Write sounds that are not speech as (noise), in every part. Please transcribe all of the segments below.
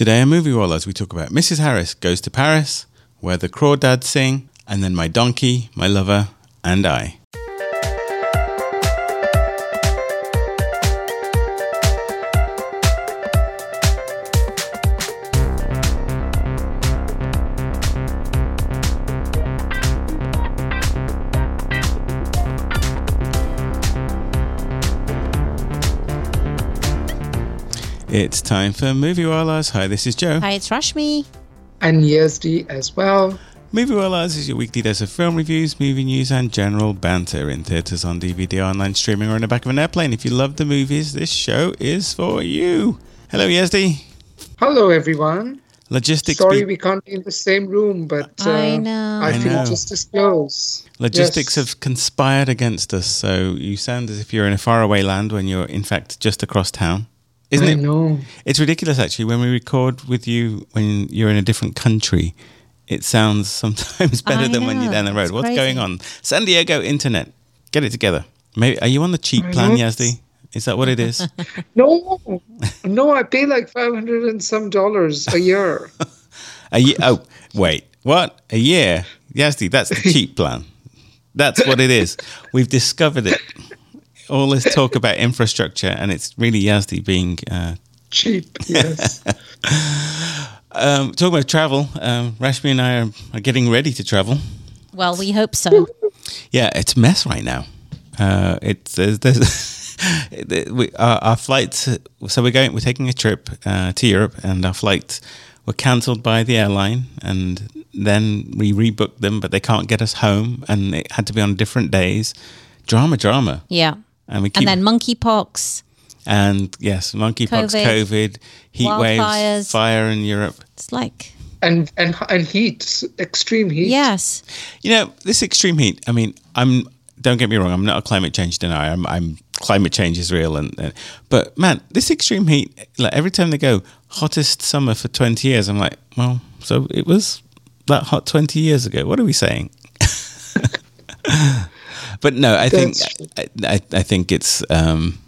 Today on Movie Rollers, we talk about Mrs. Harris Goes to Paris, Where the Crawdads Sing, and then My Donkey, My Lover, and I. It's time for Movie Rollers. Hi, this is Joe. Hi, it's Rashmi. And Yazdi as well. Movie Rollers is your weekly dose of film reviews, movie news, and general banter in theatres, on DVD, online streaming, or in the back of an airplane. If you love the movies, this show is for you. Hello, Yazdi. Hello, everyone. Logistics. Sorry be- we can't be in the same room, but uh, I know. I, I feel know. just as close. Logistics Yes. have conspired against us, so you sound as if you're in a faraway land when you're, in fact, just across town. Isn't I it? know. It's ridiculous, actually, when we record with you when you're in a different country. It sounds sometimes (laughs) better I than when you're down the road. it's What's crazy. going on? San Diego internet, get it together. Maybe are you on the cheap I plan, know. Yazdi? Is that what it is? (laughs) No, no, I pay like 500 and some dollars a year. (laughs) a year? Oh, wait, what? A year? Yazdi, that's the cheap plan. That's what it is. We've discovered it. All this talk about infrastructure, and it's really Yazdi being uh, Cheap, yes. (laughs) um, talking about travel. Um, Rashmi and I are, are getting ready to travel. Well, we hope so. Yeah, it's a mess right now. Uh, it's there's, there's (laughs) we, our, our flights. So we're going. We're taking a trip uh, to Europe, and our flights were cancelled by the airline, and then we rebooked them, but they can't get us home, and it had to be on different days. Drama, drama, Yeah. And we keep And then monkeypox. and yes, monkeypox, COVID, COVID, heat waves, wildfires. fire in Europe. It's like, and and and heat, extreme heat. yes. You know, this extreme heat. I mean, I'm. Don't get me wrong. I'm not a climate change denier. I'm. I'm climate change is real, and, and but man, this extreme heat. Like every time they go hottest summer for 20 years, I'm like, well, so it was that hot 20 years ago. What are we saying? (laughs) but no, I think I, I, I think it's um,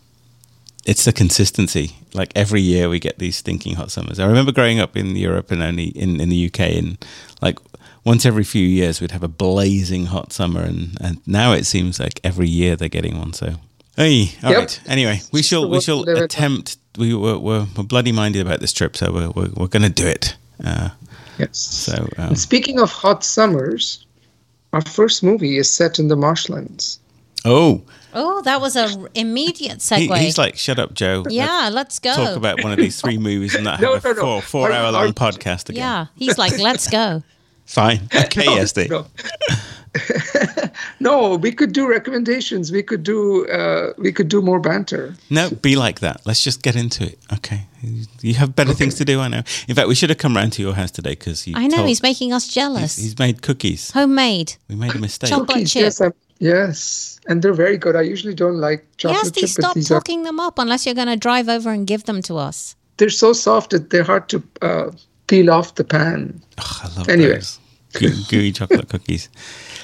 it's the consistency. Like every year we get these stinking hot summers. I remember growing up in Europe and only in, in the UK and like once every few years we'd have a blazing hot summer and, and now it seems like every year they're getting one. So hey, all Yep. right. Anyway, we shall we shall we live in. attempt. We were we're, we're bloody minded about this trip, so we're we're, we're going to do it. Uh, Yes. so um, speaking of hot summers, our first movie is set in the marshlands. oh, Oh, that was a r- immediate he, segue. he's like, shut up, Joe. yeah, let's go. Talk about one of these three movies and not (laughs) No, have a no, no. four four Are- hour long are- podcast again. yeah, he's like, let's go. Fine. Okay, (laughs) Yazdi. No. (laughs) no, we could do recommendations. We could do uh, we could do more banter. No, be like that. Let's just get into it. Okay. You have better things to do, I know. In fact, we should have come round to your house today because you I know, he's making us jealous. he's, he's made cookies. Homemade. We made a mistake. Chocolate Cookies, chip. yes, I'm- yes, and they're very good. I usually don't like chocolate Yes, chip, but stop these are them up unless you're going to drive over and give them to us. they're so soft that they're hard to uh, peel off the pan. Ugh, I love Anyway. those Goo- gooey chocolate cookies. (laughs)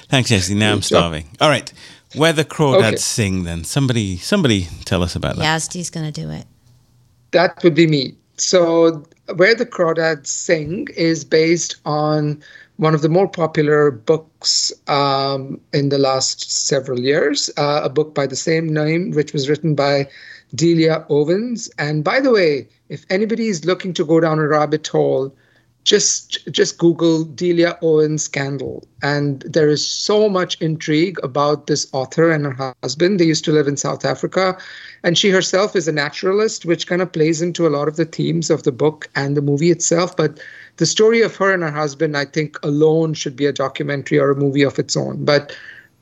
Thanks, Jesse. Now I'm Good job. starving. All right. Where the crawdads Okay. sing, then. Somebody, somebody tell us about that. Yazdi's going to do it. That would be me. So, Where the Crawdads Sing is based on one of the more popular books um, in the last several years, uh, a book by the same name, which was written by Delia Owens. And by the way, if anybody is looking to go down a rabbit hole, just just Google Delia Owens scandal, and there is so much intrigue about this author and her husband. They used to live in South Africa, and she herself is a naturalist, which kind of plays into a lot of the themes of the book and the movie itself. But the story of her and her husband, I think, alone should be a documentary or a movie of its own. But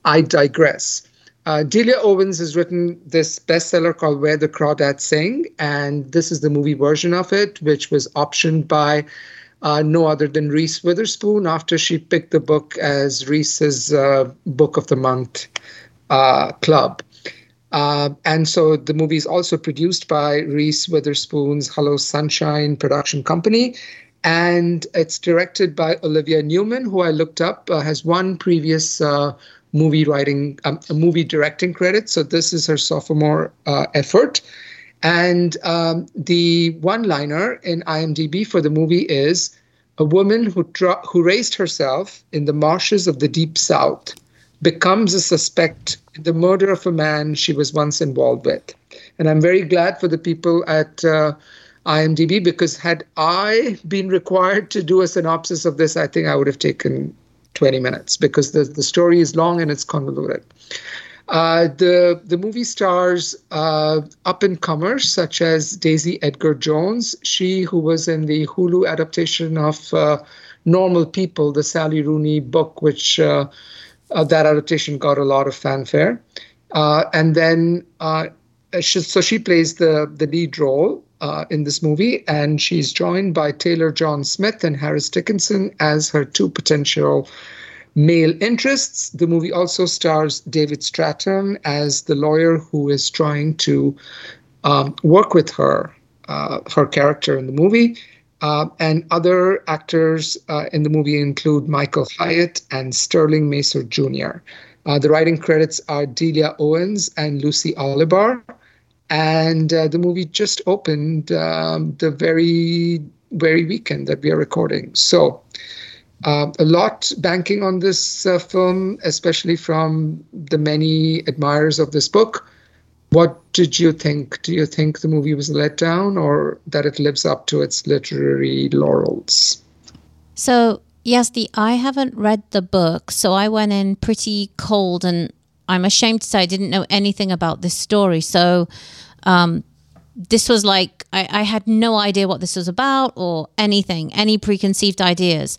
I digress. Uh, Delia Owens has written this bestseller called Where the Crawdads Sing, and this is the movie version of it, which was optioned by uh, no other than Reese Witherspoon after she picked the book as Reese's uh, Book of the Month uh, club. Uh, and so the movie is also produced by Reese Witherspoon's Hello Sunshine production company. And it's directed by Olivia Newman, who I looked up, uh, has one previous uh, movie writing, um, movie directing credit. So this is her sophomore effort. And um, the one liner in IMDb for the movie is a woman who, tra- who raised herself in the marshes of the deep south becomes a suspect in the murder of a man she was once involved with. And I'm very glad for the people at uh, IMDb because had I been required to do a synopsis of this, I think I would have taken 20 minutes because the, the story is long and it's convoluted. Uh, the the movie stars uh, up and comers such as Daisy Edgar Jones, she who was in the Hulu adaptation of uh, Normal People, the Sally Rooney book, which uh, uh, that adaptation got a lot of fanfare, and then she, so she plays the the lead role in this movie, and she's joined by Taylor John Smith and Harris Dickinson as her two potential male interests. The movie also stars David Strathairn as the lawyer who is trying to um, work with her, uh, her character in the movie. Uh, and other actors uh, in the movie include Michael Hyatt and Sterling Macer Jr. Uh, the writing credits are Delia Owens and Lucy Alibar. And uh, the movie just opened um, the very, very weekend that we are recording. So, uh, a lot banking on this uh, film, especially from the many admirers of this book. What did you think? Do you think the movie was a letdown or that it lives up to its literary laurels? So, yes, the I haven't read the book, so I went in pretty cold and I'm ashamed to say I didn't know anything about this story. So, um, this was like I, I, had no idea what this was about or anything, any preconceived ideas.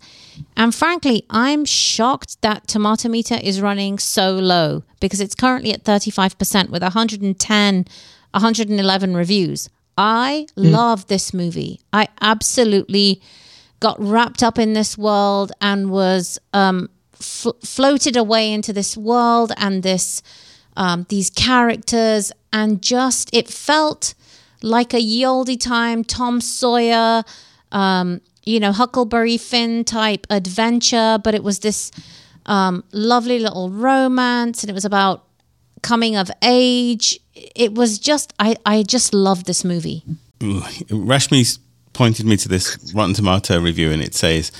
And frankly, I'm shocked that Tomato Meter is running so low because it's currently at 35% with 110, 111 reviews. I mm. love this movie. I absolutely got wrapped up in this world and was um, f- floated away into this world and this um, these characters and just it felt like a ye olde time Tom Sawyer, um, you know, Huckleberry Finn type adventure, but it was this um, lovely little romance and it was about coming of age. It was just, I, I just loved this movie. Rashmi's pointed me to this Rotten Tomato review and it says,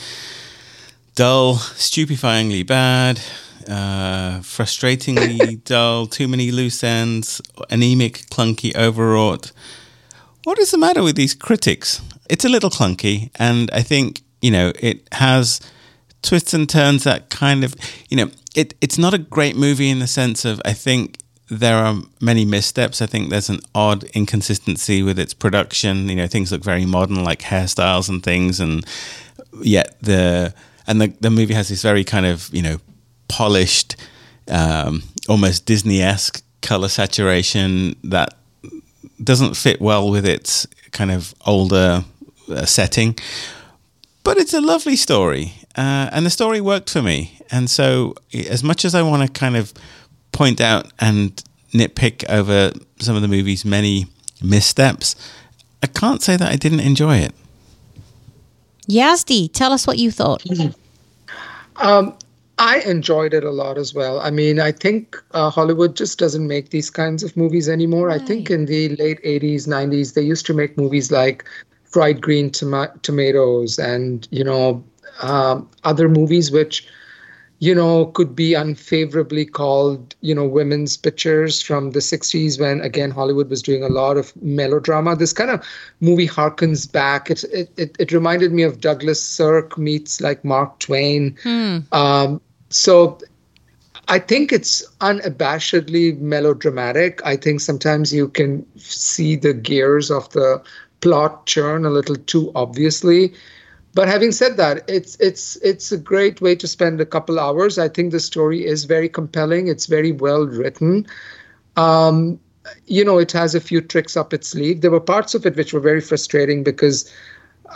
dull, stupefyingly bad, uh, frustratingly (laughs) dull, too many loose ends, anemic, clunky, overwrought. What is the matter with these critics? It's a little clunky, and I think you know it has twists and turns that kind of you know it. It's not a great movie in the sense of I think there are many missteps. I think there's an odd inconsistency with its production. You know, things look very modern, like hairstyles and things, and yet the and the the movie has this very kind of you know polished, um, almost Disney esque color saturation that doesn't fit well with its kind of older uh, setting. But it's a lovely story, uh, and the story worked for me. And so, as much as I want to kind of point out and nitpick over some of the movie's many missteps, I can't say that I didn't enjoy it. Yazdi, tell us what you thought. Um, I enjoyed it a lot as well. I mean, I think uh, Hollywood just doesn't make these kinds of movies anymore. Right. I think in the late 80s, 90s, they used to make movies like Fried Green Toma- Tomatoes and, you know, um, other movies which, you know, could be unfavorably called, you know, women's pictures from the 60s when, again, Hollywood was doing a lot of melodrama. This kind of movie harkens back. It, it, it, it reminded me of Douglas Sirk meets like Mark Twain. Hmm. Um, so I think it's unabashedly melodramatic. I think sometimes you can see the gears of the plot churn a little too obviously. But having said that, it's it's it's a great way to spend a couple hours. I think the story is very compelling. It's very well written. Um, you know, it has a few tricks up its sleeve. There were parts of it which were very frustrating because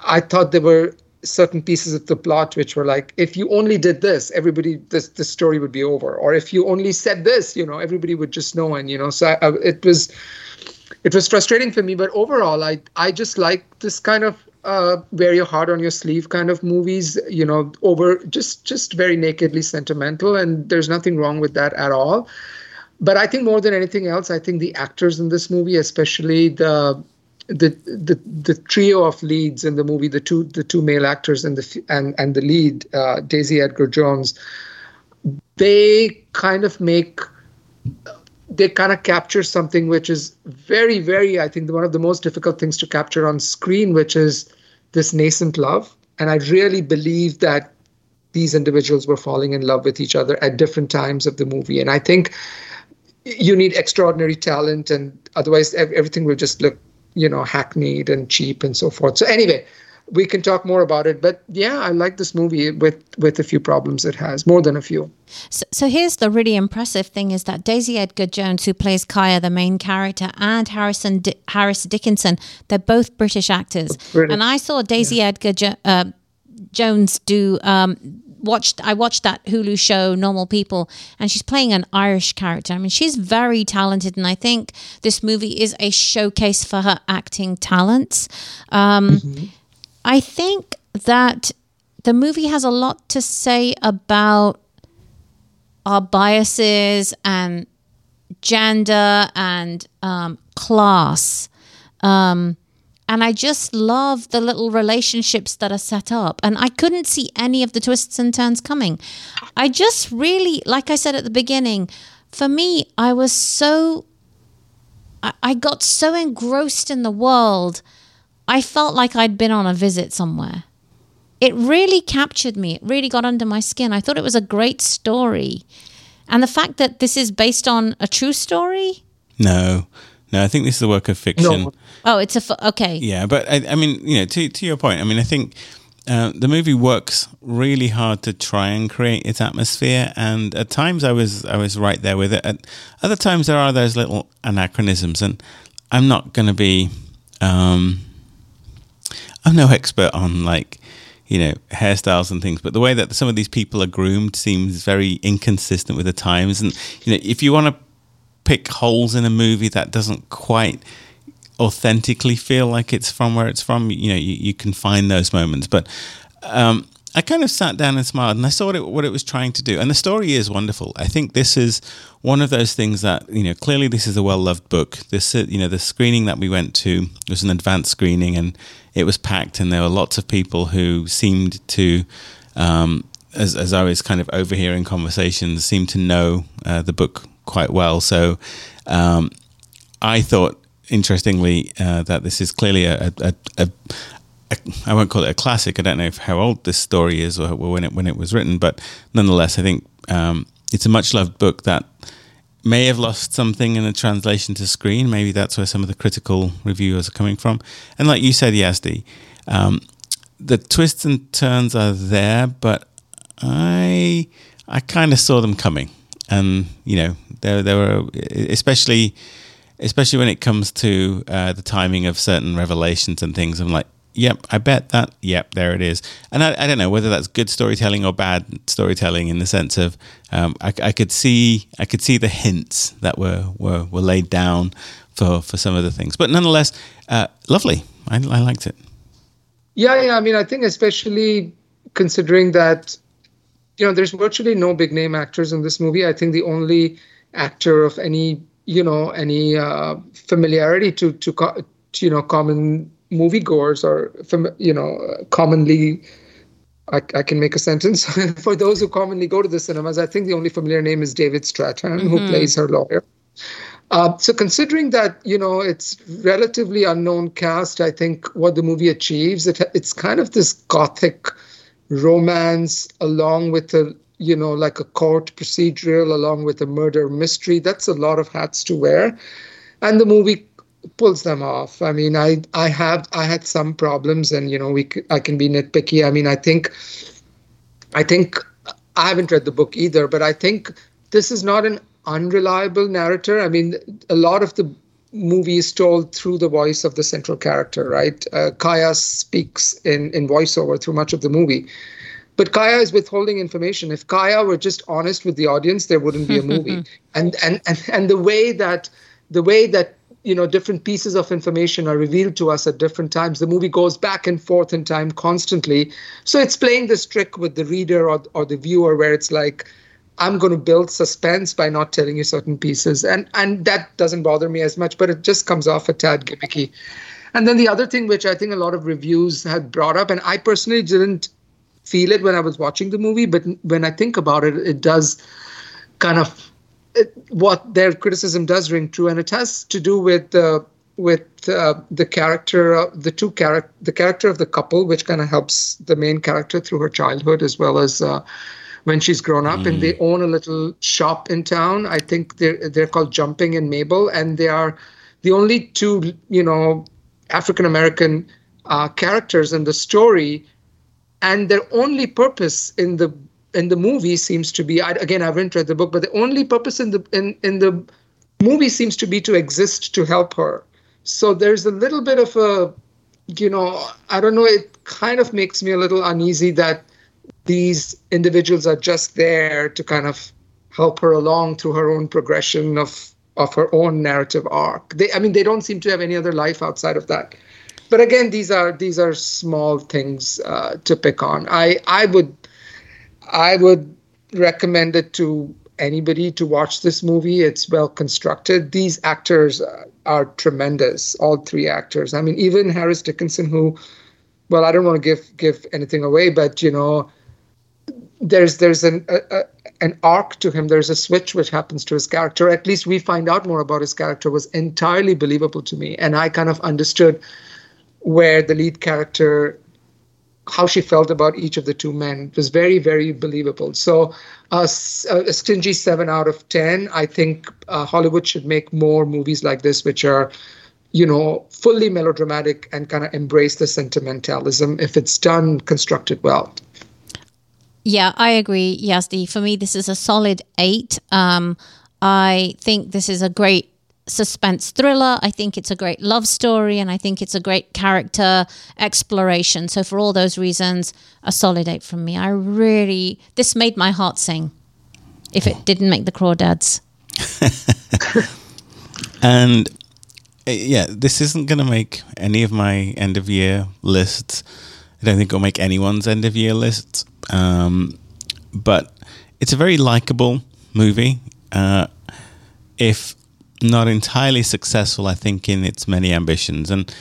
I thought there were certain pieces of the plot which were like if you only did this everybody this the story would be over. Or if you only said this you know everybody would just know and you know so I, it was it was frustrating for me. But overall i i just like this kind of uh wear your heart on your sleeve kind of movies you know over just just very nakedly sentimental. And there's nothing wrong with that at all. But I think more than anything else, I think the actors in this movie, especially the the the the trio of leads in the movie, the two the two male actors and the and and the lead, uh, Daisy Edgar Jones, they kind of make they kind of capture something which is very very I think one of the most difficult things to capture on screen, which is this nascent love. And I really believe that these individuals were falling in love with each other at different times of the movie. And I think you need extraordinary talent, and otherwise everything will just look you know hackneyed and cheap and so forth so anyway we can talk more about it but yeah i like this movie with with a few problems it has more than a few so, so here's the really impressive thing is that daisy edgar jones who plays kya the main character and harrison D- harris dickinson they're both british actors British. and i saw daisy yeah. edgar jo- uh, jones do um, watched I watched that Hulu show Normal People and she's playing an Irish character. I mean, she's very talented and I think this movie is a showcase for her acting talents. Um, mm-hmm. I think that the movie has a lot to say about our biases and gender and um, class. Um, and I just love the little relationships that are set up. And I couldn't see any of the twists and turns coming. I just really, like I said at the beginning, for me, I was so, I, I got so engrossed in the world. I felt like I'd been on a visit somewhere. It really captured me. It really got under my skin. I thought it was a great story. And the fact that this is based on a true story? No. No, I think this is a work of fiction. No. Oh, it's a f- okay. Yeah, but I, I, mean, you know, to to your point, I mean, I think uh, the movie works really hard to try and create its atmosphere, and at times I was I was right there with it. At other times there are those little anachronisms, and I'm not going to be. Um, I'm no expert on like you know hairstyles and things, but the way that some of these people are groomed seems very inconsistent with the times. And you know, if you want to pick holes in a movie that doesn't quite authentically feel like it's from where it's from, you know, you, you can find those moments. But um, I kind of sat down and smiled, and I saw what it, what it was trying to do. And the story is wonderful. I think this is one of those things that you know clearly this is a well loved book. This you know the screening that we went to was an advanced screening, and it was packed, and there were lots of people who seemed to. Um, as, as I was kind of overhearing conversations, seemed to know uh, the book quite well. So um, I thought, interestingly, uh, that this is clearly a, a, a, a, I won't call it a classic. I don't know how old this story is or when it when it was written, but nonetheless, I think um, it's a much loved book that may have lost something in the translation to screen. Maybe that's where some of the critical reviewers are coming from. And like you said, Yazdi, um, the twists and turns are there, but I I kind of saw them coming and you know there there were especially especially when it comes to uh, the timing of certain revelations and things. I'm like, yep, I bet that. Yep, there it is. And I, I don't know whether that's good storytelling or bad storytelling in the sense of um, I, I, could see I could see the hints that were were, were laid down for for some of the things, but nonetheless, uh, lovely. I, I liked it. Yeah, yeah. I mean, I think especially considering that you know, there's virtually no big name actors in this movie. I think the only actor of any, you know, any uh, familiarity to, to, to, you know, common moviegoers or, you know, commonly, I, I can make a sentence (laughs) for those who commonly go to the cinemas. I think the only familiar name is David Strathairn, mm-hmm. who plays her lawyer. Uh, so considering that you know it's relatively unknown cast, I think what the movie achieves it, it's kind of this gothic romance along with a you know like a court procedural along with a murder mystery. That's a lot of hats to wear. And the movie pulls them off. I mean i i have i had some problems and you know we i can be nitpicky. I mean i think i think i haven't read the book either but i think this is not an unreliable narrator. I mean a lot of the movie is told through the voice of the central character, right? Uh, Kya speaks in, in voiceover through much of the movie. But Kya is withholding information. If Kya were just honest with the audience, there wouldn't be a movie. (laughs) and, and and and the way that the way that you know different pieces of information are revealed to us at different times, the movie goes back and forth in time constantly. So it's playing this trick with the reader or, or the viewer where it's like, I'm going to build suspense by not telling you certain pieces, and and that doesn't bother me as much, but it just comes off a tad gimmicky. And then the other thing, which I think a lot of reviews had brought up, and I personally didn't feel it when I was watching the movie, but when I think about it, it does kind of it, what their criticism does ring true, and it has to do with the with uh, the character, uh, the two character, the character of the couple, which kind of helps the main character through her childhood as well as uh, when she's grown up. Mm. And they own a little shop in town. I think they're they're called Jumping and Mabel, and they are the only two, you know, African American uh, characters in the story, and their only purpose in the in the movie seems to be I, again I haven't read the book, but the only purpose in the in in the movie seems to be to exist to help her. So there's a little bit of a, you know, I don't know. It kind of makes me a little uneasy that these individuals are just there to kind of help her along through her own progression of of her own narrative arc. They, I mean, they don't seem to have any other life outside of that. But again, these are these are small things uh, to pick on. I I would I would recommend it to anybody to watch this movie. It's well constructed. These actors are tremendous, all three actors. I mean, even Harris Dickinson, who, well, I don't want to give give anything away, but you know, there's there's an a, a, an arc to him. There's a switch which happens to his character. At least we find out more about his character. Was entirely believable to me, and I kind of understood where the lead character how she felt about each of the two men was very very believable so uh, a stingy 7 out of 10 i think uh, hollywood should make more movies like this which are you know fully melodramatic and kind of embrace the sentimentalism if it's done constructed well yeah, I agree, Yazdi. For me, this is a solid eight. Um, I think this is a great suspense thriller. I think it's a great love story, and I think it's a great character exploration. So, for all those reasons, a solid eight from me. I really, this made my heart sing. If it didn't make the crawdads. (laughs) and uh, yeah, this isn't going to make any of my end of year lists. I don't think it'll make anyone's end of year lists. Um, but it's a very likable movie. Uh, if not entirely successful, I think, in its many ambitions. And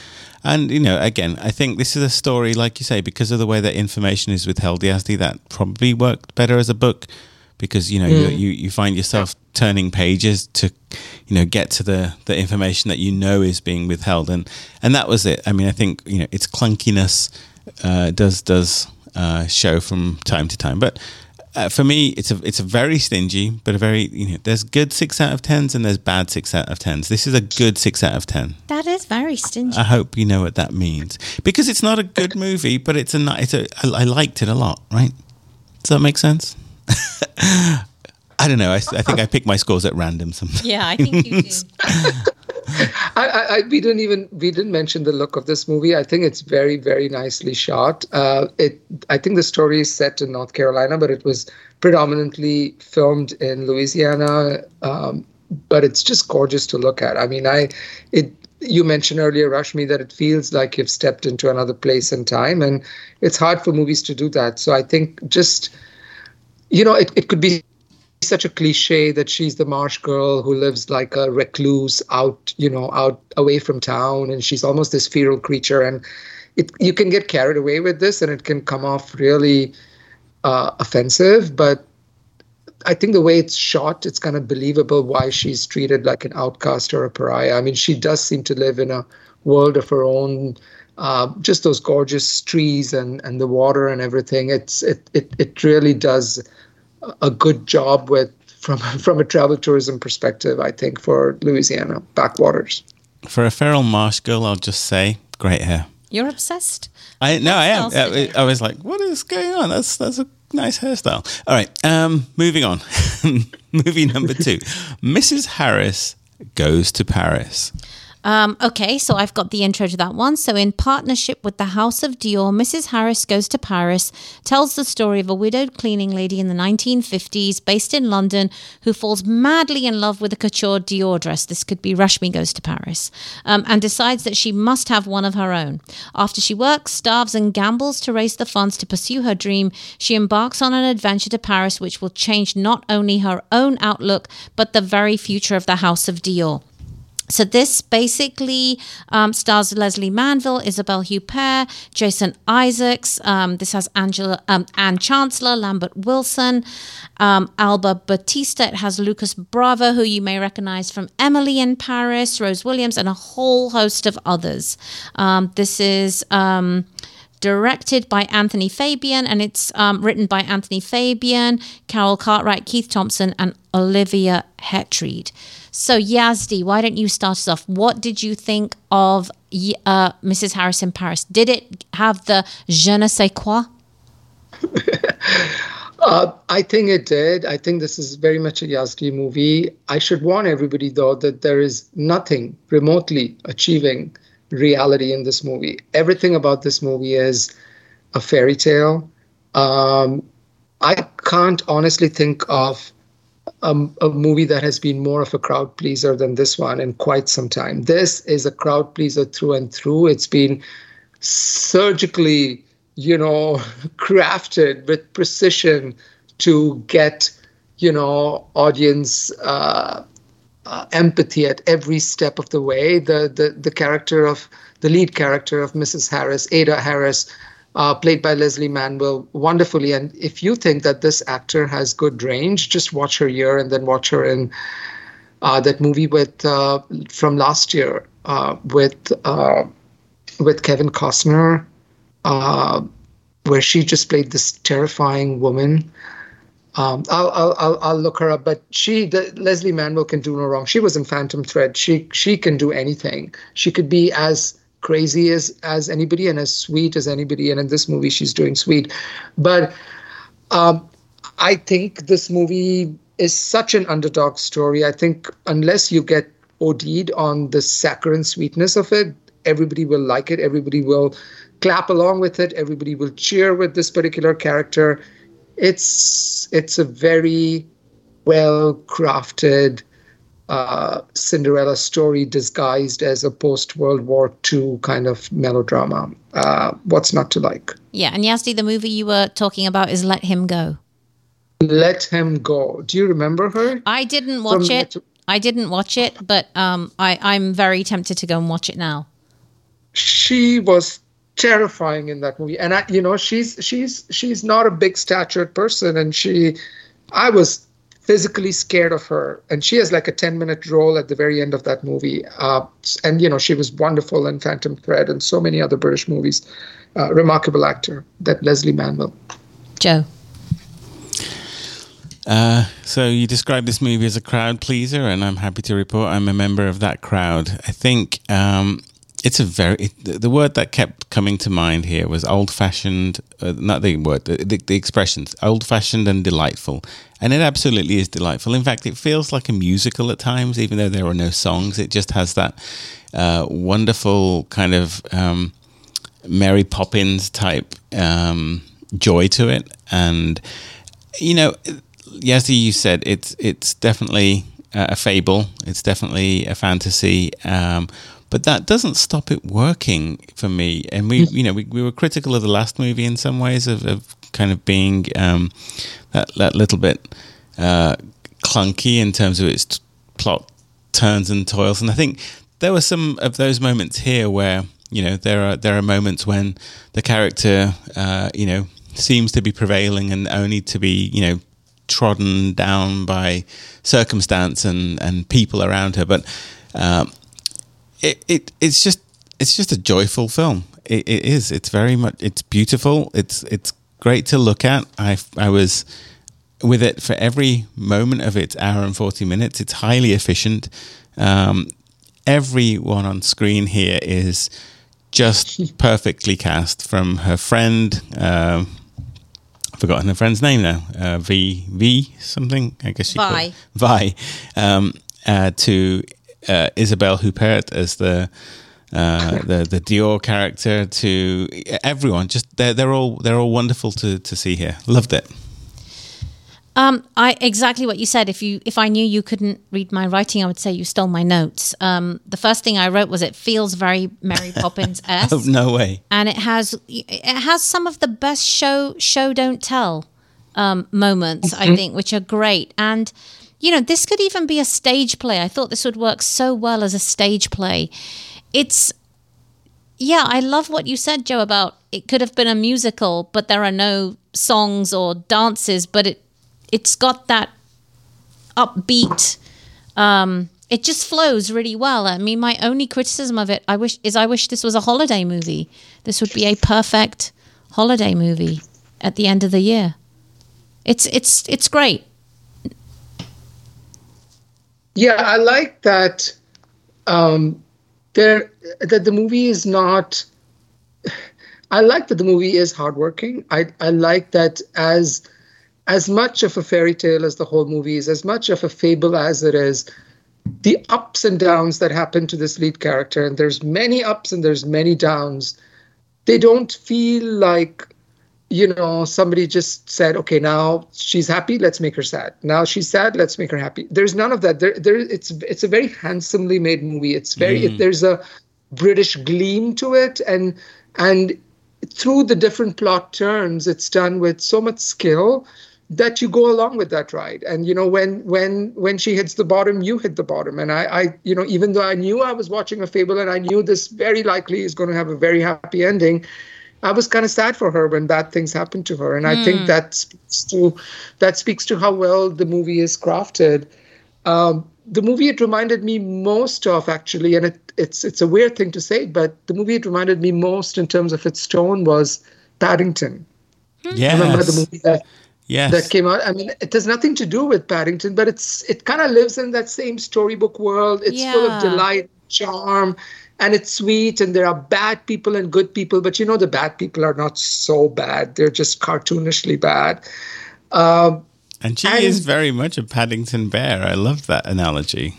and you know, again, I think this is a story, like you say, because of the way that information is withheld, Yazdi, that probably worked better as a book because you know mm. you, you find yourself turning pages to you know get to the the information that you know is being withheld and and that was it i mean i think you know its clunkiness uh, does does uh, show from time to time. But uh, for me, it's a it's a very stingy, but a very you know. There's good six out of tens and there's bad six out of tens. This is a good six out of ten. That is very stingy. I hope you know what that means because it's not a good movie, but it's a it's a I, I liked it a lot. Right? Does that make sense? (laughs) I don't know. I, I think I pick my scores at random sometimes. Yeah, I think you do. (laughs) (laughs) I, I, we didn't even we didn't mention the look of this movie. I think it's very very nicely shot. Uh, it I think the story is set in North Carolina, but it was predominantly filmed in Louisiana. Um, but it's just gorgeous to look at. I mean, I it you mentioned earlier, Rashmi, that it feels like you've stepped into another place and time, and it's hard for movies to do that. So I think just you know, it, it could be such a cliche that she's the marsh girl who lives like a recluse out, you know, out away from town, and she's almost this feral creature. And it you can get carried away with this, and it can come off really uh, offensive. But I think the way it's shot, it's kind of believable why she's treated like an outcast or a pariah. I mean, she does seem to live in a world of her own. Uh, just those gorgeous trees and, and the water and everything. It's it, it it really does a good job with from (laughs) from a travel tourism perspective. I think for Louisiana backwaters. For a feral marsh girl, I'll just say great hair. You're obsessed. I no, I am. I, I, was like, what is going on? That's that's a nice hairstyle. All right, um, moving on. (laughs) Movie number two, (laughs) Mrs. Harris goes to Paris. Um, okay, so I've got the intro to that one. So, in partnership with the House of Dior, Mrs. Harris Goes to Paris tells the story of a widowed cleaning lady in the 1950s based in London who falls madly in love with a couture Dior dress. This could be Rashmi Goes to Paris. Um, and decides that she must have one of her own. After she works, starves, and gambles to raise the funds to pursue her dream, she embarks on an adventure to Paris which will change not only her own outlook, but the very future of the House of Dior. So this basically um, stars Lesley Manville, Isabelle Huppert, Jason Isaacs. Um, this has Angela um, Anna Chancellor, Lambert Wilson, um, Alba Baptista. It has Lucas Bravo, who you may recognize from Emily in Paris, Rose Williams, and a whole host of others. Um, this is um, directed by Anthony Fabian, and it's um, written by Anthony Fabian, Carroll Cartwright, Keith Thompson, and Olivia Hetreed. So, Yazdi, why don't you start us off? What did you think of uh, Mrs. Harris in Paris? Did it have the je ne sais quoi? (laughs) uh, I think it did. I think this is very much a Yazdi movie. I should warn everybody, though, that there is nothing remotely achieving reality in this movie. Everything about this movie is a fairy tale. Um, I can't honestly think of a, a, movie that has been more of a crowd pleaser than this one in quite some time. This is a crowd pleaser through and through. It's been surgically, you know, (laughs) crafted with precision to get, you know, audience uh, uh, empathy at every step of the way. The, the the character of the lead character of Mrs. Harris, Ada Harris, uh, played by Lesley Manville, wonderfully. And if you think that this actor has good range, just watch her year and then watch her in uh, that movie with uh, from last year uh, with uh, with Kevin Costner, uh, where she just played this terrifying woman. Um, I'll, I'll, I'll I'll look her up, but she the, Lesley Manville can do no wrong. She was in Phantom Thread. She she can do anything. She could be as crazy as as anybody and as sweet as anybody. And in this movie, she's doing sweet. But um, I think this movie is such an underdog story. I think unless you get OD'd on the saccharine sweetness of it, everybody will like it. Everybody will clap along with it. Everybody will cheer with this particular character. It's it's a very well crafted uh, Cinderella story disguised as a post World War II kind of melodrama. Uh, what's not to like? Yeah, and Yazdi, the movie you were talking about is Let Him Go. Let Him Go. Do you remember her? I didn't watch From it. I didn't watch it, but um, I, I'm very tempted to go and watch it now. She was terrifying in that movie, and I, you know, she's she's she's not a big statured person, and she, I was physically scared of her. And she has like a 10 minute role at the very end of that movie. Uh, and, you know, she was wonderful in Phantom Thread and so many other British movies. Uh, remarkable actor, that lesley Manville. Joe. Uh, so you described this movie as a crowd pleaser, and I'm happy to report I'm a member of that crowd. I think um, it's a very it, the word that kept coming to mind here was old fashioned uh, not the word the, the, the expressions old fashioned and delightful and it absolutely is delightful. In fact it feels like a musical at times even though there are no songs. It just has that uh, wonderful kind of um, mary poppins type um, joy to it. And you know as you said it's it's definitely a fable. It's definitely a fantasy. Um, but that doesn't stop it working for me. And we, you know, we, we were critical of the last movie in some ways of, of kind of being um, that that little bit uh, clunky in terms of its t- plot turns and toils. And I think there were some of those moments here where you know there are there are moments when the character uh, you know seems to be prevailing and only to be you know trodden down by circumstance and and people around her, but. Um, it, it it's just it's just a joyful film. It, it is. It's very much. It's beautiful. It's it's great to look at. I I was with it for every moment of its hour and forty minutes. It's highly efficient. Um, everyone on screen here is just (laughs) perfectly cast. From her friend. Uh, I've forgotten her friend's name now. Uh, v V something. I guess she Vi. Vi. Um, uh, to uh, Isabelle Huppert as the uh, (laughs) the the Dior character to everyone. Just they're they're all they're all wonderful to to see here. Loved it. Um, I exactly what you said. If you if I knew you couldn't read my writing, I would say you stole my notes. Um, the first thing I wrote was it feels very Mary (laughs) Poppins esque. oh, no way. And it has it has some of the best show show don't tell um, moments I think, which are great. And you know, this could even be a stage play. I thought this would work so well as a stage play. It's yeah, I love what you said, Joe, about it could have been a musical, but there are no songs or dances, but it it's got that upbeat um it just flows really well i mean my only criticism of it i wish is i wish this was a holiday movie this would be a perfect holiday movie at the end of the year it's it's it's great yeah i like that um there that the movie is not i like that the movie is hardworking. I i like that as as much of a fairy tale as the whole movie is, as much of a fable as it is, the ups and downs that happen to this lead character, and there's many ups and there's many downs, they don't feel like, you know, somebody just said, okay, now she's happy, let's make her sad. Now she's sad, let's make her happy. There's none of that. There, there, it's it's a very handsomely made movie. It's very, mm. it, there's a British gleam to it, and and through the different plot turns, it's done with so much skill that you go along with that ride and you know when when when she hits the bottom you hit the bottom and i i you know even though i knew i was watching a fable and i knew this very likely is going to have a very happy ending i was kind of sad for her when bad things happened to her and mm. i think hmm. that speaks to that speaks to how well the movie is crafted um, the movie it reminded me most of actually and it, it's it's a weird thing to say but the movie it reminded me most in terms of its tone was paddington yeah remember the movie that yes. that came out. I mean, it has nothing to do with Paddington, but it's it kind of lives in that same storybook world. It's yeah. full of delight, charm, and it's sweet. And there are bad people and good people, but you know the bad people are not so bad. They're just cartoonishly bad. Um, and she and, is very much a Paddington bear. I love that analogy.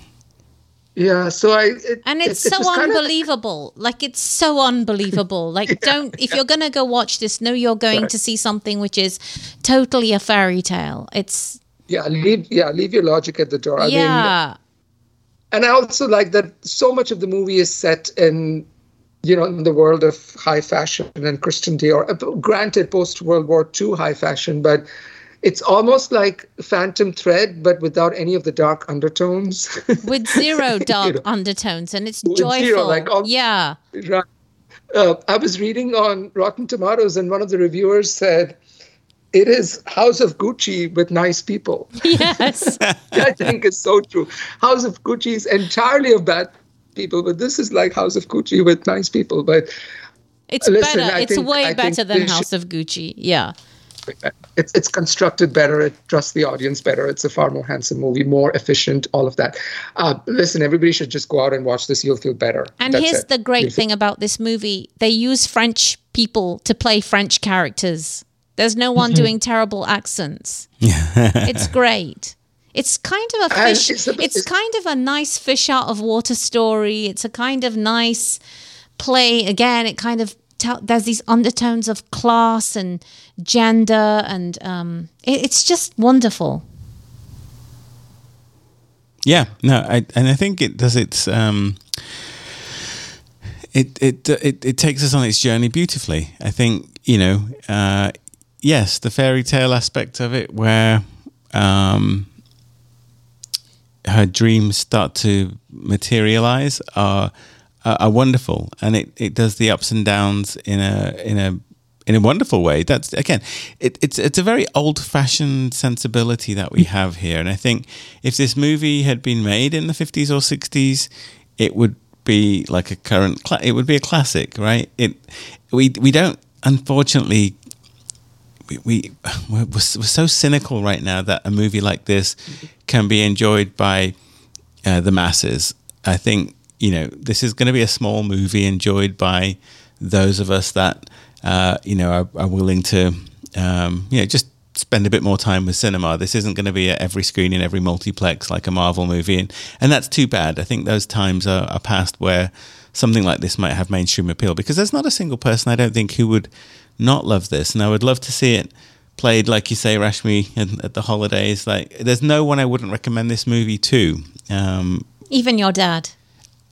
Yeah, so I it, and it's it, it so unbelievable. Kind of, like it's so unbelievable. (laughs) Like yeah, don't if yeah. you're gonna go watch this, know you're going right. to see something which is totally a fairy tale. It's yeah, leave yeah, leave your logic at the door. I yeah. Mean, and I also like that so much of the movie is set in you know in the world of high fashion and Christian Dior. Uh, granted, post World War II high fashion, but it's almost like Phantom Thread, but without any of the dark undertones. (laughs) With zero dark you know, undertones, and it's joyful. Zero, like all, yeah. Right. Uh, I was reading on Rotten Tomatoes, and one of the reviewers said, "It is House of Gucci with nice people." Yes, (laughs) I think is so true. House of Gucci is entirely of bad people, but this is like House of Gucci with nice people. But it's listen, better. I it's think, way I better than House should, of Gucci. Yeah it's it's constructed better. It trusts the audience better. It's a far more handsome movie, more efficient. All of that. Uh, listen, everybody should just go out and watch this. You'll feel better. And That's here's it. the great You'll thing feel- about this movie: they use French people to play French characters. There's no one doing terrible accents. (laughs) it's great. It's kind of a fish. It's, a, it's, it's kind of a nice fish out of water story. It's a kind of nice play. Again, it kind of tell, there's these undertones of class and gender, and um, it, it's just wonderful. Yeah, no, I, and I think it does its. Um, it, it it it takes us on its journey beautifully. I think you know, uh, yes, the fairy tale aspect of it, where um, her dreams start to materialize, are are, wonderful, and it, it does the ups and downs in a in a in a wonderful way. That's again, it, it's it's a very old fashioned sensibility that we have here, and I think if this movie had been made in the fifties or sixties, it would be like a current. Cla- it would be a classic, right? It we we don't unfortunately. We, we we're, we're so cynical right now that a movie like this can be enjoyed by uh, the masses. I think you know, this is going to be a small movie enjoyed by those of us that, uh, you know, are, are willing to, um, you know, just spend a bit more time with cinema. This isn't going to be at every screen in every multiplex like a Marvel movie, and and that's too bad. I think those times are, are past where something like this might have mainstream appeal because there's not a single person I don't think who would not love this, and I would love to see it played like you say, Rashmi, at, the holidays. Like, there's no one I wouldn't recommend this movie to. Um, Even your dad.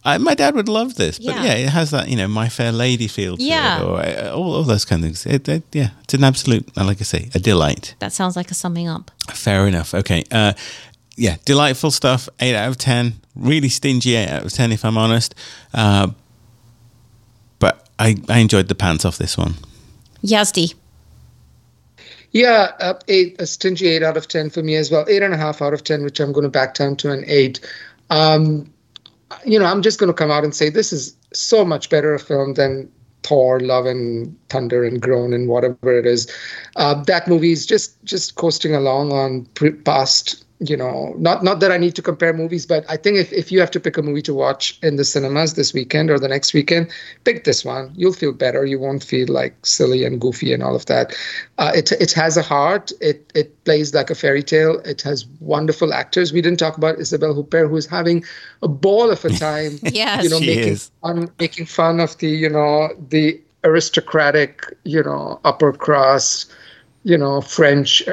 I, my dad would love this, but Yeah. yeah. it has that you know My Fair Lady feel to Yeah. it, or uh, all, all those kind of things. It, it- yeah, it's an absolute, uh, like I say, a delight. That sounds like a summing up. Fair enough. Okay, uh, yeah, delightful stuff. Eight out of ten. Really stingy eight out of ten, if I'm honest. Uh, but I, I enjoyed the pants off this one. Yazdi. Yeah, uh, eight, a stingy eight out of ten for me as well. Eight and a half out of ten, which I'm going to back down to an eight. Um, you know, I'm just going to come out and say this is so much better a film than Thor, Love and Thunder and Groan and whatever it is. Uh, that movie is just just coasting along on pre- past. You know, not not that I need to compare movies, but I think if, if you have to pick a movie to watch in the cinemas this weekend or the next weekend, pick this one. You'll feel better. You won't feel like silly and goofy and all of that. Uh, it it has a heart. It it plays like a fairy tale. It has wonderful actors. We didn't talk about Isabelle Huppert, who's having a ball of a (laughs) time. Yes. you know, She making is. fun, making fun of the you know the aristocratic, you know, upper class, you know, French.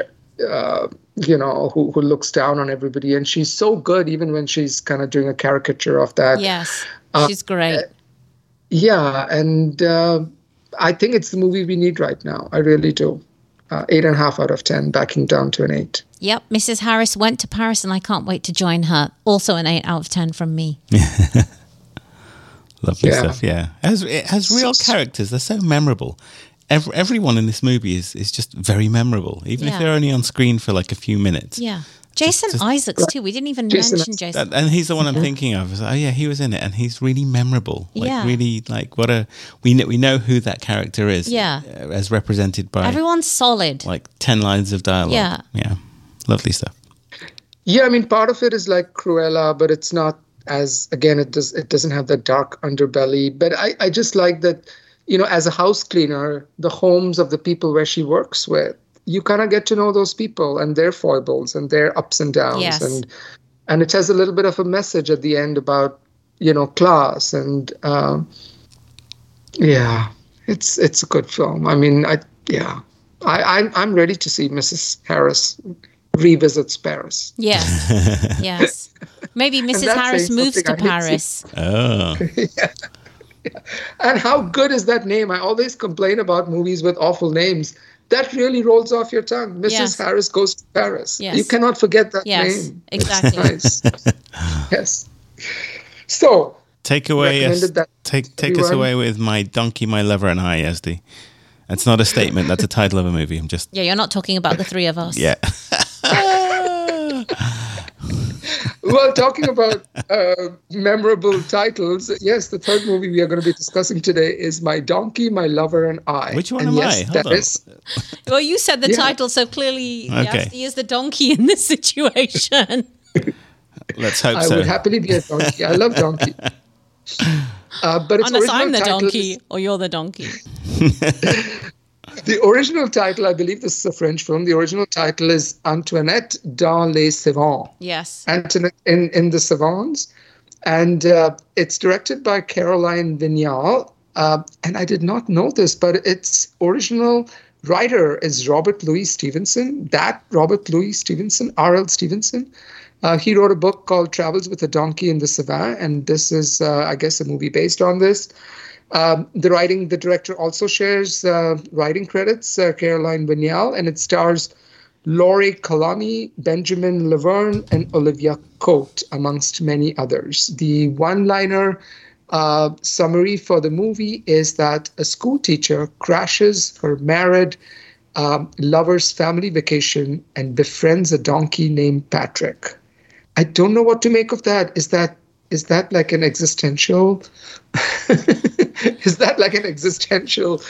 Uh, you know, who, who looks down on everybody, and she's so good even when she's kind of doing a caricature of that. Yes. Uh, She's great. Yeah, and uh, I think it's the movie we need right now. I really do. Uh, eight and a half out of ten, backing down to an eight. Yep. Mrs. Harris went to Paris and I can't wait to join her. Also an 8 out of 10 from me. (laughs) Lovely Yeah. stuff. Yeah, it has, it has real characters. They're so memorable. Every, everyone in this movie is, is just very memorable, even Yeah. if they're only on screen for like a few minutes. Yeah. Jason just- Isaacs too. We didn't even Jason mention Jason. That, and he's the one I'm thinking of. Like, oh yeah, he was in it, and he's really memorable. Like Yeah. really, like what a we know we know who that character is. Yeah. uh, as represented by Everyone's solid. like ten lines of dialogue. Yeah. yeah, lovely stuff. Yeah, I mean, part of it is like Cruella, but it's not as again, it does it doesn't have that dark underbelly. But I, I just like that, you know, as a house cleaner, the homes of the people where she works with, you kind of get to know those people and their foibles and their ups and downs, Yes. and and it has a little bit of a message at the end about you know class and um, yeah, it's it's a good film. I mean, I yeah, I I'm I'm ready to see Mrs. Harris revisits Paris. Yes. (laughs) yes. Maybe Mrs. Harris moves to something I hate Paris. Oh, (laughs) (laughs) And how good is that name? I always complain about movies with awful names. That really rolls off your tongue. Mrs. Yes. Harris goes to Paris. Yes. You cannot forget that Yes, name. exactly. It's (laughs) nice. (laughs) yes. So, take away us, Recommended that take take us away with my donkey, my lover, and I, Yazdi. That's not a statement. That's a title of a movie. I'm just Yeah, you're not talking about the three of us. yeah. Well, talking about uh, memorable titles, yes, the third movie we are going to be discussing today is My Donkey, My Lover, and I. Which one and am yes, I? Hold that (laughs) Well, you said the Yeah. title, so clearly Okay. Yazdi is the donkey in this situation. (laughs) Let's hope I so. I would happily be a donkey. I love donkey. (laughs) Uh, but its Unless original I'm the donkey is- or you're the donkey. The original title, I believe this is a French film. The original title is Antoinette dans les Cévennes. Yes. Antoinette in, in the Cévennes. And uh, it's directed by Caroline Vignal. Uh, and I did not know this, but its original writer is Robert Louis Stevenson. That Robert Louis Stevenson, R.L. Stevenson. Uh, he wrote a book called Travels with a Donkey in the Cévennes, and this is, uh, I guess, a movie based on this. Um, the writing, the director also shares uh, writing credits, uh, Caroline Vignal, and it stars Laurie Calamy, Benjamin Lavernhe, and Olivia Côte, amongst many others. The one-liner uh, summary for the movie is that a school teacher crashes her married um, lover's family vacation and befriends a donkey named Patrick. I don't know what to make of that. Is that is that like an existential? (laughs) is that like an existential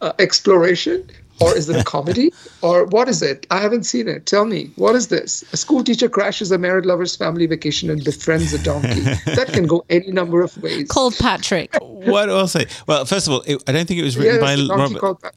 uh, exploration, or is it a comedy? (laughs) Or what is it? I haven't seen it. Tell me what is this? A school teacher crashes a married lover's family vacation and befriends a donkey. (laughs) That can go any number of ways. Called patrick. What do i'll say well first of all it, i don't think it was written by robert (laughs)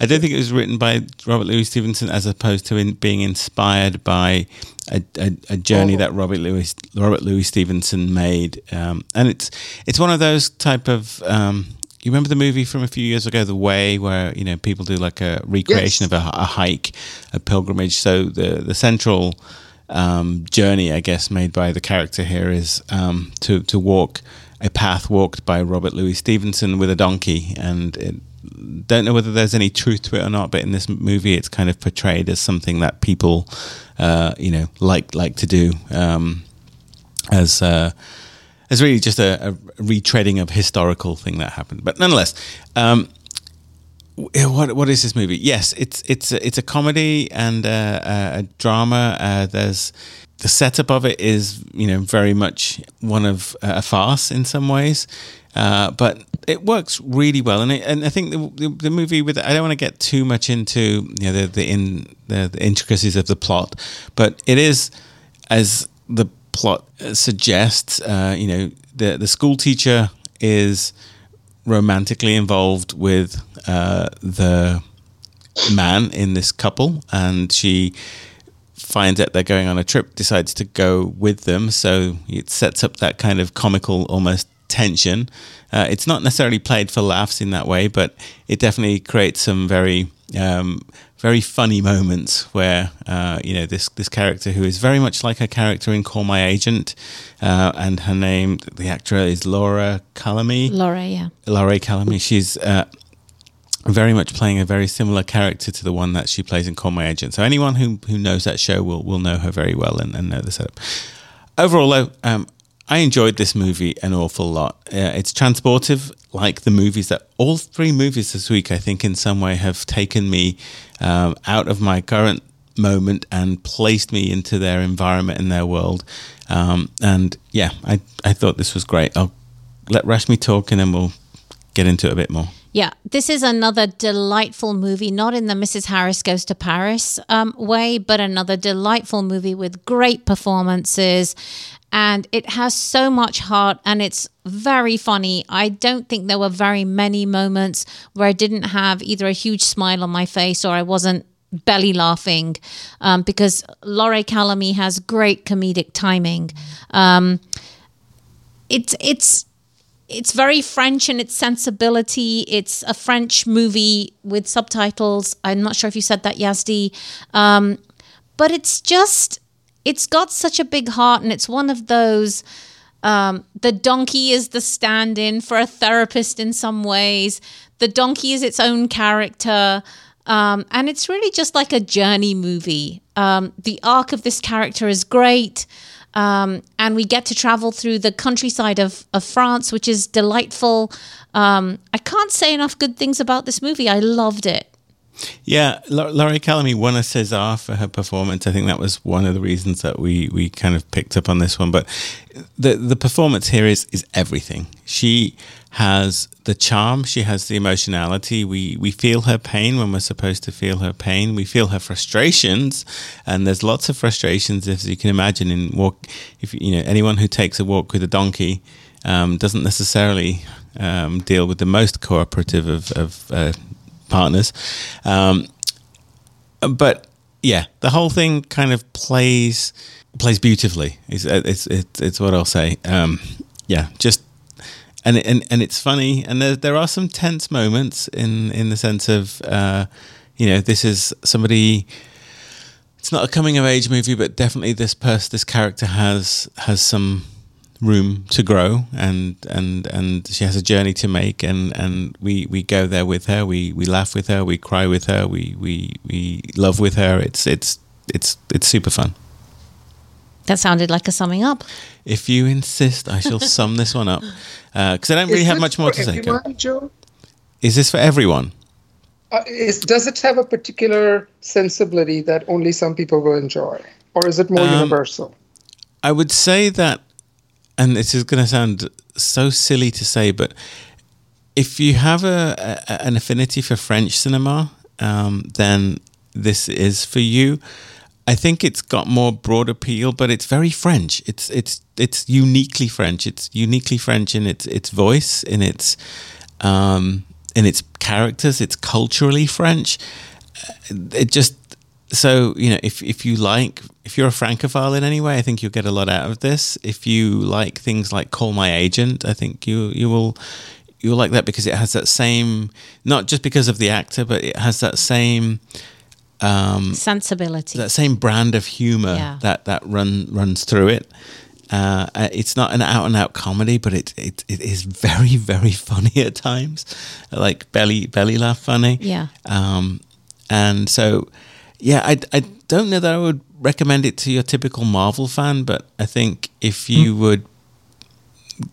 i don't think it was written by robert louis stevenson as opposed to in, being inspired by a, a, a journey oh. that robert louis robert louis stevenson made. Um, and it's it's one of those type of um, you remember the movie from a few years ago, The Way, where you know people do like a recreation yes. of a, a, hike, a pilgrimage. So the the central um, journey, I guess, made by the character here is um, to to walk a path walked by Robert Louis Stevenson with a donkey, and it, don't know whether there's any truth to it or not. But in this movie, it's kind of portrayed as something that people, uh, you know, like like to do um, as. Uh, it's really just a, a, retreading of historical thing that happened. But nonetheless, um, what what is this movie? Yes, it's it's it's a comedy and a, a drama. Uh, there's the setup of it is you know very much one of a farce in some ways, uh, but it works really well. And it, and I think the, the, the, movie with I don't want to get too much into you know the the in the, the intricacies of the plot, but it is as the plot suggests, uh, you know, the the school teacher is romantically involved with uh, the man in this couple, and she finds out they're going on a trip, decides to go with them. So it sets up that kind of comical, almost tension. Uh, it's not necessarily played for laughs in that way, but it definitely creates some very um, very funny moments where uh, you know this this character who is very much like a character in Call My Agent, uh, and her name the actor is Laura Calamy. Laura, yeah. Laura Calamy. She's uh, very much playing a very similar character to the one that she plays in Call My Agent. So anyone who who knows that show will will know her very well and, and know the setup. Overall, though, um, I enjoyed this movie an awful lot. Uh, it's transportive, like the movies that all three movies this week, I think, in some way have taken me um, out of my current moment and placed me into their environment and their world. Um, and yeah, I, I thought this was great. I'll let Rashmi talk and then we'll get into it a bit more. Yeah, this is another delightful movie, not in the Mrs. Harris Goes to Paris um, way, but another delightful movie with great performances and it has so much heart and it's very funny. I don't think there were very many moments where I didn't have either a huge smile on my face or I wasn't belly laughing um, because Laurie Calamy has great comedic timing. Um, it's it's it's very French in its sensibility. It's a French movie with subtitles. I'm not sure if you said that, Yazdi, um, but it's just it's got such a big heart and it's one of those um, the donkey is the stand-in for a therapist in some ways the donkey is its own character um, and it's really just like a journey movie um, the arc of this character is great um, and we get to travel through the countryside of, of France, which is delightful. Um, I can't say enough good things about this movie. I loved it. Yeah, Laurie Calamy won a César for her performance. I think that was one of the reasons that we we kind of picked up on this one. But the the performance here is is everything. She has the charm. She has the emotionality. We we feel her pain when we're supposed to feel her pain. We feel her frustrations, and there's lots of frustrations as you can imagine in walk. If you know anyone who takes a walk with a donkey um, doesn't necessarily um, deal with the most cooperative of, of uh, partners. Um, but yeah, the whole thing kind of plays plays beautifully. It's it's it's, it's what I'll say. Um, yeah, just and and and it's funny, and there there are some tense moments in in the sense of uh, you know this is somebody. It's not a coming of age movie, but definitely this person, this character has has some room to grow and and and she has a journey to make and and we we go there with her we we laugh with her we cry with her we we we love with her. It's it's it's it's super fun. That sounded like a summing up. If you insist i shall (laughs) sum this one up. Because uh, i don't really have much more to say. Joe? is this for everyone? Uh, is, does it have a particular sensibility that only some people will enjoy? Or is it more um, universal? I would say that and this is going to sound so silly to say, but if you have a, a, an affinity for French cinema, um, then this is for you. I think it's got more broad appeal, but it's very French. It's it's it's uniquely French. It's uniquely French in its its voice, in its um, in its characters. It's culturally French. It just so you know if if you like if you're a francophile in any way, I think you'll get a lot out of this. If you like things like Call My Agent, I think you you will you'll like that because it has that same not just because of the actor, but it has that same um, sensibility, that same brand of humor Yeah. that that run runs through it. Uh, uh, it's not an out and out comedy, but it, it it is very very funny at times, like belly belly laugh funny. Yeah. Um, and so, yeah, I, I don't know that I would recommend it to your typical Marvel fan, but I think if you would,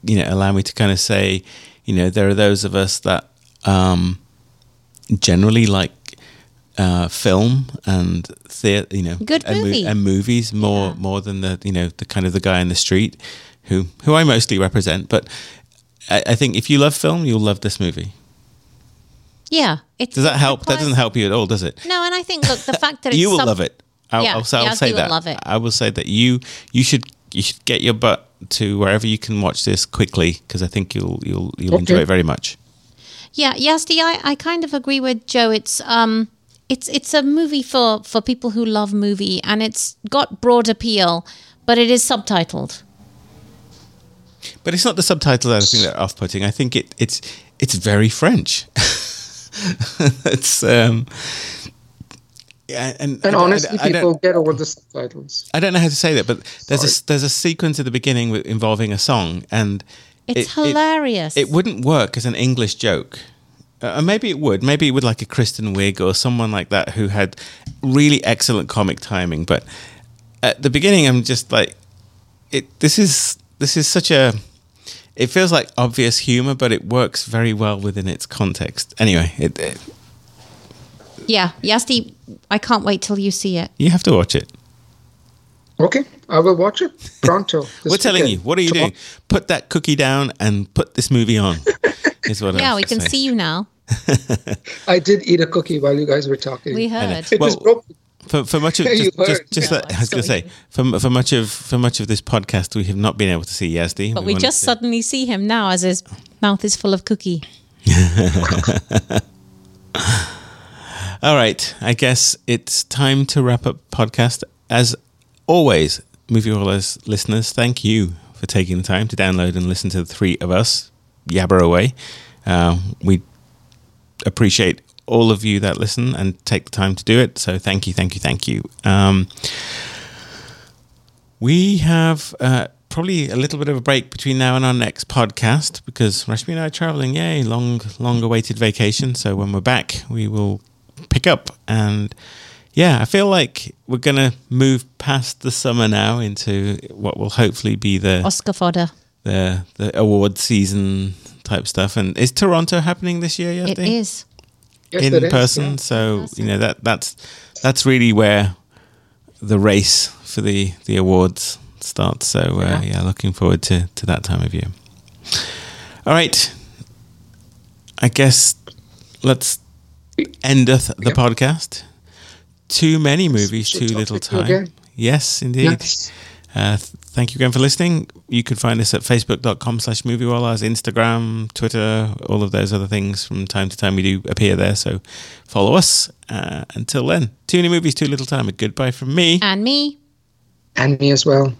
you know, allow me to kind of say, you know, there are those of us that um, generally like uh, film and theater, you know, Good movie. and movies more Yeah. more than the you know the kind of the guy in the street who who I mostly represent. But I, I think if you love film, you'll love this movie. Yeah. It, Does that it help? That doesn't help you at all, does it? No, and I think look, the (laughs) fact that it's you will sub- love it. I'll, Yeah, I'll, say- I'll say that. love it. I will say that you you should you should get your butt to wherever you can watch this quickly because I think you'll you'll you'll enjoy it very much. Yeah, Yazdi, I, I kind of agree with Joe. It's um it's it's a movie for for people who love movie and it's got broad appeal, but it is subtitled. But it's not the subtitles that I think that are off-putting. I think it it's it's very French. (laughs) (laughs) it's um. Yeah, and, And don't- honestly, I don't- people get all the subtitles. I don't know how to say that, but there's a there's a sequence at the beginning with, involving a song, and It's it- it- hilarious. It, wouldn't work as an English joke. Uh, maybe it would. Maybe it would like a Kristen Wiig or someone like that who had really excellent comic timing. But at the beginning, I'm just like, it. This is this is such a. It feels like obvious humor, but it works very well within its context. Anyway, it, it, yeah, Yazdi, I can't wait till you see it. you have to watch it. Okay, I will watch it pronto. (laughs) We're telling you. What are you Tomorrow. doing? Put that cookie down and put this movie on. (laughs) is what Yeah, was we can saying. see you now. (laughs) I did eat a cookie while you guys were talking. We know. heard. It was broken. For for much of (laughs) You just just, just Yeah, that, I was going to say for for much of for much of this podcast we have not been able to see Yazdi. But we wanted just suddenly see him now as his mouth is full of cookie. (laughs) All right, I guess it's time to wrap up podcast. As always, movie wallahs listeners, thank you for taking the time to download and listen to the three of us yabber away. Uh, we appreciate all of you that listen and take the time to do it. So thank you, thank you, thank you. Um, we have uh, probably a little bit of a break between now and our next podcast because Rashmi and I are traveling. Yay, long, long awaited vacation. So when we're back, we will pick up. And yeah, I feel like we're going to move past the summer now into what will hopefully be the Oscar fodder. the, the award season type stuff. And is Toronto happening this year yet? It is. Yes, in person. yeah. So you know that that's that's really where the race for the the awards starts. So uh, yeah. Yeah. looking forward to to that time of year. All right, I guess let's endeth the podcast. Too many movies, too little time. Yes, indeed. Yes. Uh, thank you again for listening. You can find us at facebook.com slash movie wallahs, Instagram, Twitter, all of those other things. From time to time, we do appear there. So follow us. Uh, until then, too many movies, too little time. A goodbye from me. And me. And me as well.